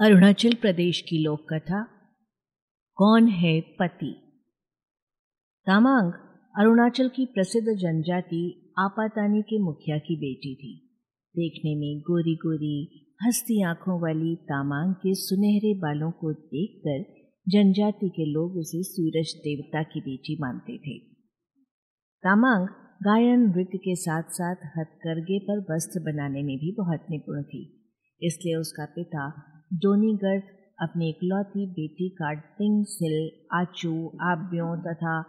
अरुणाचल प्रदेश की लोक कथा कौन है पति? तामांग अरुणाचल की प्रसिद्ध जनजाति आपातानी के मुखिया की बेटी थी। देखने में गोरी गोरी हस्ती आँखों वाली तामांग के सुनहरे बालों को देखकर जनजाति के लोग उसे सूरज देवता की बेटी मानते थे। तामांग गायन नृत्य के साथ साथ हथकरघे पर वस्त्र बनाने में भी बहुत निपुण थी, इसलिए उसका पिता डोनीगढ़ अपनी इकलौती बेटी कार्टिंग सिल, आचू आब्यों तथा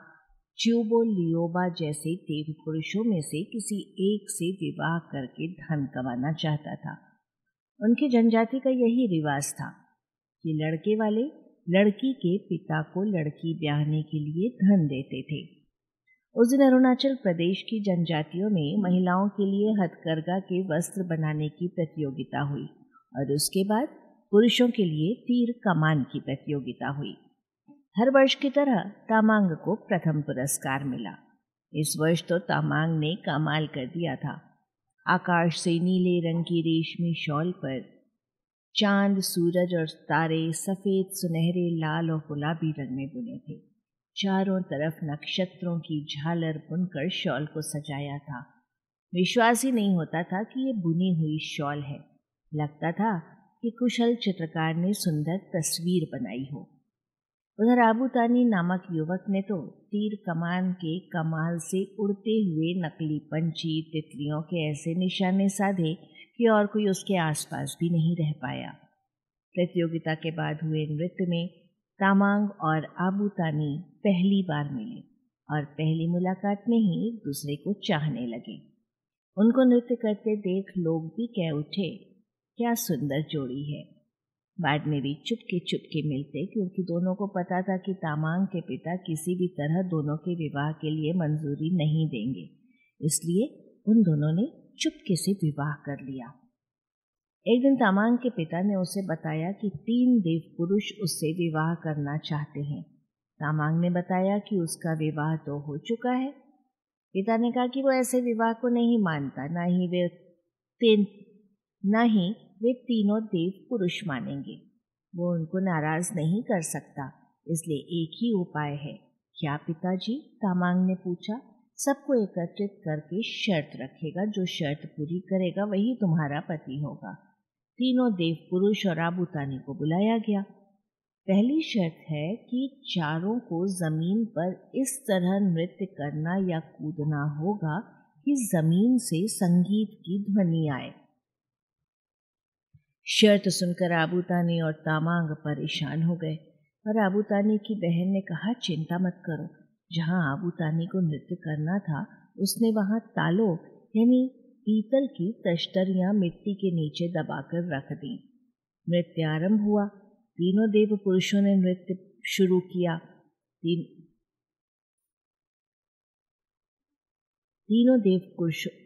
च्यूबो लियोबा जैसे देव पुरुषों में से किसी एक से विवाह करके धन कमाना चाहता था। उनके जनजाति का यही रिवाज था कि लड़के वाले लड़की के पिता को लड़की ब्याहने के लिए धन देते थे। उस दिन अरुणाचल प्रदेश की जनजातियों में महिलाओं के लिए हथकरघा के वस्त्र बनाने की प्रतियोगिता हुई और उसके बाद पुरुषों के लिए तीर कमान की प्रतियोगिता हुई। हर वर्ष की तरह तामांग को प्रथम पुरस्कार मिला। इस वर्ष तो तामांग ने कमाल कर दिया था। आकाश से नीले रंग की रेशमी शॉल पर चाँद, सूरज और तारे, सफ़ेद सुनहरे, लाल और गुलाबी रंग में बुने थे। चारों तरफ़ नक्षत्रों की झालर बुनकर शॉल को सजाया था। विश्वास ही नहीं होता था कि ये बुनी हुई शॉल है। लगता था कि कुशल चित्रकार ने सुंदर तस्वीर बनाई हो। उधर आबूतानी नामक युवक ने तो तीर कमान के कमाल से उड़ते हुए नकली पंछी, तितलियों के ऐसे निशाने साधे कि और कोई उसके आसपास भी नहीं रह पाया। प्रतियोगिता के बाद हुए नृत्य में तामांग और आबूतानी पहली बार मिले और पहली मुलाकात में ही एक दूसरे को चाहने लगे। उनको नृत्य करते देख लोग भी कह उठे क्या सुंदर जोड़ी है। बाद में भी चुपके चुपके मिलते, क्योंकि दोनों को पता था कि तामांग के पिता किसी भी तरह दोनों के विवाह के लिए मंजूरी नहीं देंगे। इसलिए उन दोनों ने चुपके से विवाह कर लिया। एक दिन तामांग के पिता ने उसे बताया कि तीन देव पुरुष उससे विवाह करना चाहते हैं। तामांग ने बताया कि उसका विवाह तो हो चुका है। पिता ने कहा कि वो ऐसे विवाह को नहीं मानता, ना ही वे तीन न ही वे तीनों देव पुरुष मानेंगे। वो उनको नाराज़ नहीं कर सकता, इसलिए एक ही उपाय है। क्या पिताजी तामांग ने पूछा? सबको एकत्रित करके शर्त रखेगा, जो शर्त पूरी करेगा, वही तुम्हारा पति होगा। तीनों देव पुरुष और आबूतानी को बुलाया गया। पहली शर्त है कि चारों को ज़मीन पर इस तरह नृत्य करना या कूदना होगा कि ज़मीन से संगीत की ध्वनि आए। शर्त सुनकर आबूतानी और तामांग परेशान हो गए। पर आबूतानी की बहन ने कहा, चिंता मत करो। जहाँ आबूतानी को नृत्य करना था, उसने वहाँ तालो, यानी पीतल की तश्तरियाँ मिट्टी के नीचे दबाकर रख दी। नृत्य आरंभ हुआ। तीनों देव पुरुषों ने नृत्य शुरू किया। तीन, तीनों देव पुरुषों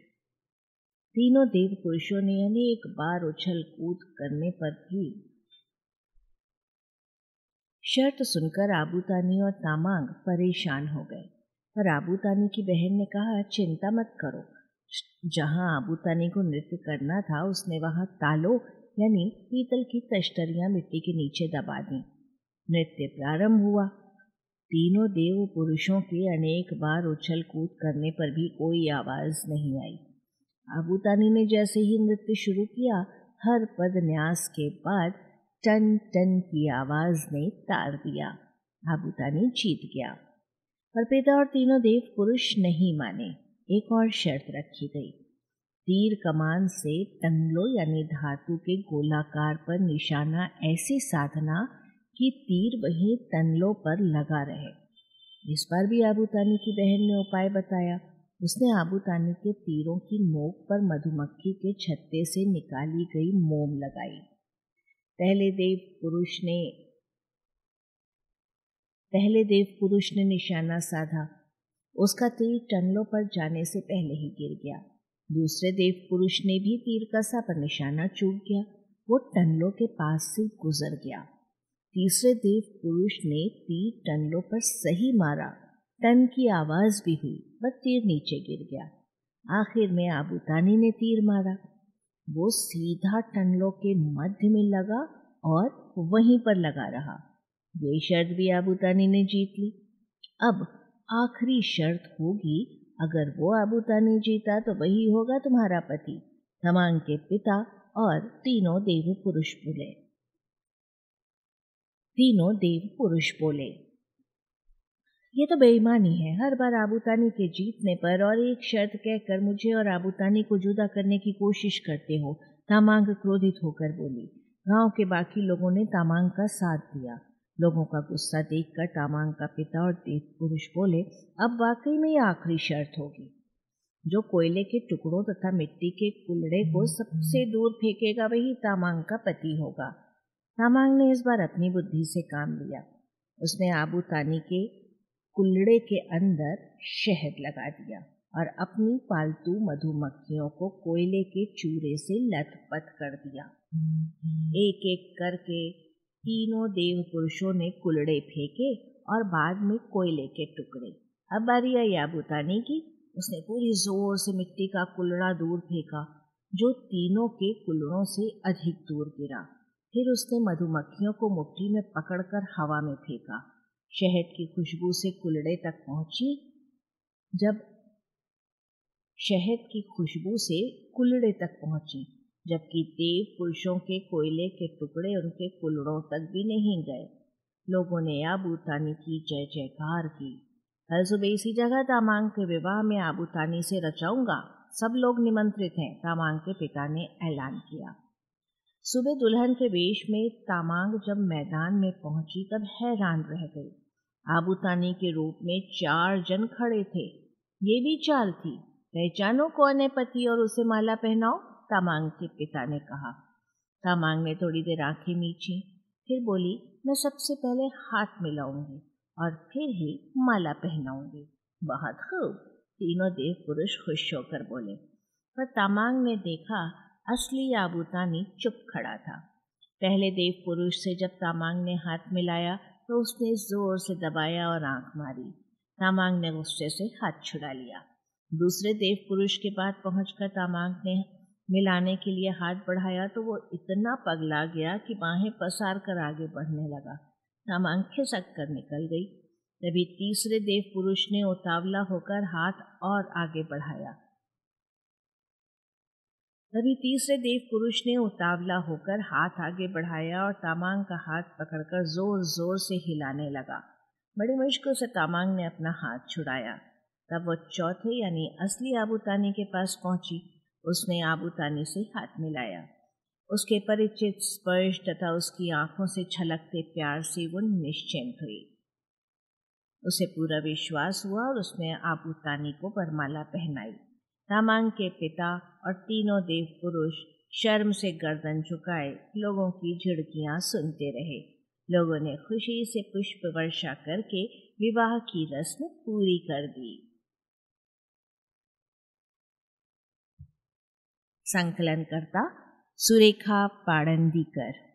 तीनों देव पुरुषों ने अनेक बार उछल कूद करने पर भी शर्त सुनकर आबूतानी और तामांग परेशान हो गए। पर आबूतानी की बहन ने कहा, चिंता मत करो। जहाँ आबूतानी को नृत्य करना था, उसने वहाँ तालो यानी पीतल की तश्तरियाँ मिट्टी के नीचे दबा दी। नृत्य प्रारंभ हुआ। तीनों देव पुरुषों के अनेक बार उछल कूद करने पर भी कोई आवाज़ नहीं आई। आबूतानी ने जैसे ही नृत्य शुरू किया, हर पद न्यास के बाद टन टन की आवाज़ ने तार दिया। आबूतानी जीत गया। पर पिता और तीनों देव पुरुष नहीं माने। एक और शर्त रखी गई। तीर कमान से टंगलो यानी धातु के गोलाकार पर निशाना ऐसी साधना कि तीर वहीं टनलों पर लगा रहे। इस बार भी आबूतानी की बहन ने उपाय बताया। उसने आबूतानी के तीरों की नोक पर मधुमक्खी के छत्ते से निकाली गई मोम लगाई। पहले देव पुरुष ने, पहले देव पुरुष ने निशाना साधा। उसका तीर टनलों पर जाने से पहले ही गिर गया। दूसरे देव पुरुष ने भी तीर कसा पर निशाना चूक गया। वो टनलों के पास से गुजर गया। तीसरे देव पुरुष ने तीर टनलों पर सही मारा। टन की आवाज़ भी हुई पर तीर नीचे गिर गया। आखिर में आबूतानी ने तीर मारा। वो सीधा टनलों के मध्य में लगा और वहीं पर लगा रहा। ये शर्त भी आबूतानी ने जीत ली। अब आखिरी शर्त होगी, अगर वो आबूतानी जीता तो वही होगा तुम्हारा पति। तमांग के पिता और तीनों देव पुरुष बोले। तीनों देव पुरुष बोले। ये तो बेईमानी है। हर बार आबूतानी के जीतने पर और एक शर्त कहकर मुझे और आबूतानी को जुदा करने की कोशिश करते हो, तामांग क्रोधित होकर बोली। गाँव के बाकी लोगों ने तामांग का साथ दिया। लोगों का गुस्सा देखकर तामांग का पिता और देव पुरुष बोले, अब वाकई में यह आखिरी शर्त होगी। जो कोयले के टुकड़ों तथा मिट्टी के कुलड़े को सबसे दूर फेंकेगा, वही तामांग का पति होगा। तामांग ने इस बार अपनी बुद्धि से काम लिया। उसने आबू तानी के कुल्लड़े के अंदर शहद लगा दिया और अपनी पालतू मधुमक्खियों को कोयले के चूरे से लथपथ कर दिया। एक एक करके तीनों देव पुरुषों ने कुलड़े फेंके और बाद में कोयले के टुकड़े। अब बारी आई आबूतानी की, उसने पूरी ज़ोर से मिट्टी का कुल्लड़ा दूर फेंका, जो तीनों के कुल्लड़ों से अधिक दूर गिरा। फिर उसने मधुमक्खियों को मुट्ठी में पकड़कर हवा में फेंका। शहद की खुशबू से कुलड़े तक पहुँची। जब शहद की खुशबू से कुलड़े तक पहुँची, जबकि देव पुरुषों के कोयले के टुकड़े उनके कुलड़ों तक भी नहीं गए। लोगों ने आबूतानी की, जय जयकार की। कल सुबह इसी जगह तामांग के विवाह में आबूतानी से रचाऊँगा। सब लोग निमंत्रित हैं, तामांग के पिता ने ऐलान किया। सुबह दुल्हन के वेश में तामांग जब मैदान में पहुँची, तब हैरान रह गई। आबूतानी के रूप में चार जन खड़े थे। ये भी चाल थी। पहचानो कौन है पति और उसे माला पहनाओ? तामांग के पिता ने कहा। तामांग ने थोड़ी देर आँखें मीची। फिर बोली, मैं सबसे पहले हाथ मिलाऊँगी और फिर ही माला पहनाऊँगी। बहुत खूब। तीनों देव पुरुष खुश होकर बोले। पर तामांग ने देखा असली आबूतानी चुप खड़ा था। पहले देव पुरुष से जब तामांग ने हाथ मिलाया तो उसने ज़ोर से दबाया और आँख मारी। तामांग ने गुस्से से हाथ छुड़ा लिया। दूसरे देव पुरुष के पास पहुंचकर तामांग ने मिलाने के लिए हाथ बढ़ाया तो वो इतना पगला गया कि बाहें पसार कर आगे बढ़ने लगा। तामांग खिसक कर निकल गई। तभी तीसरे देव पुरुष ने उतावला होकर हाथ और आगे बढ़ाया। तभी तीसरे देव पुरुष ने उतावला होकर हाथ आगे बढ़ाया और तामांग का हाथ पकड़कर ज़ोर ज़ोर से हिलाने लगा। बड़ी मुश्किल से तामांग ने अपना हाथ छुड़ाया। तब वो चौथे यानी असली आबूतानी के पास पहुँची। उसने आबूतानी से हाथ मिलाया। उसके परिचित स्पर्श तथा उसकी आँखों से छलकते प्यार से वो निश्चिंत हुई। उसे पूरा विश्वास हुआ और उसने आबूतानी को बरमाला पहनाई। तामांग के पिता और तीनों देव पुरुष शर्म से गर्दन झुकाए, लोगों की झिड़कियाँ सुनते रहे। लोगों ने खुशी से पुष्प वर्षा करके विवाह की रस्म पूरी कर दी। संकलन करता सुरेखा पाड़ंदीकर।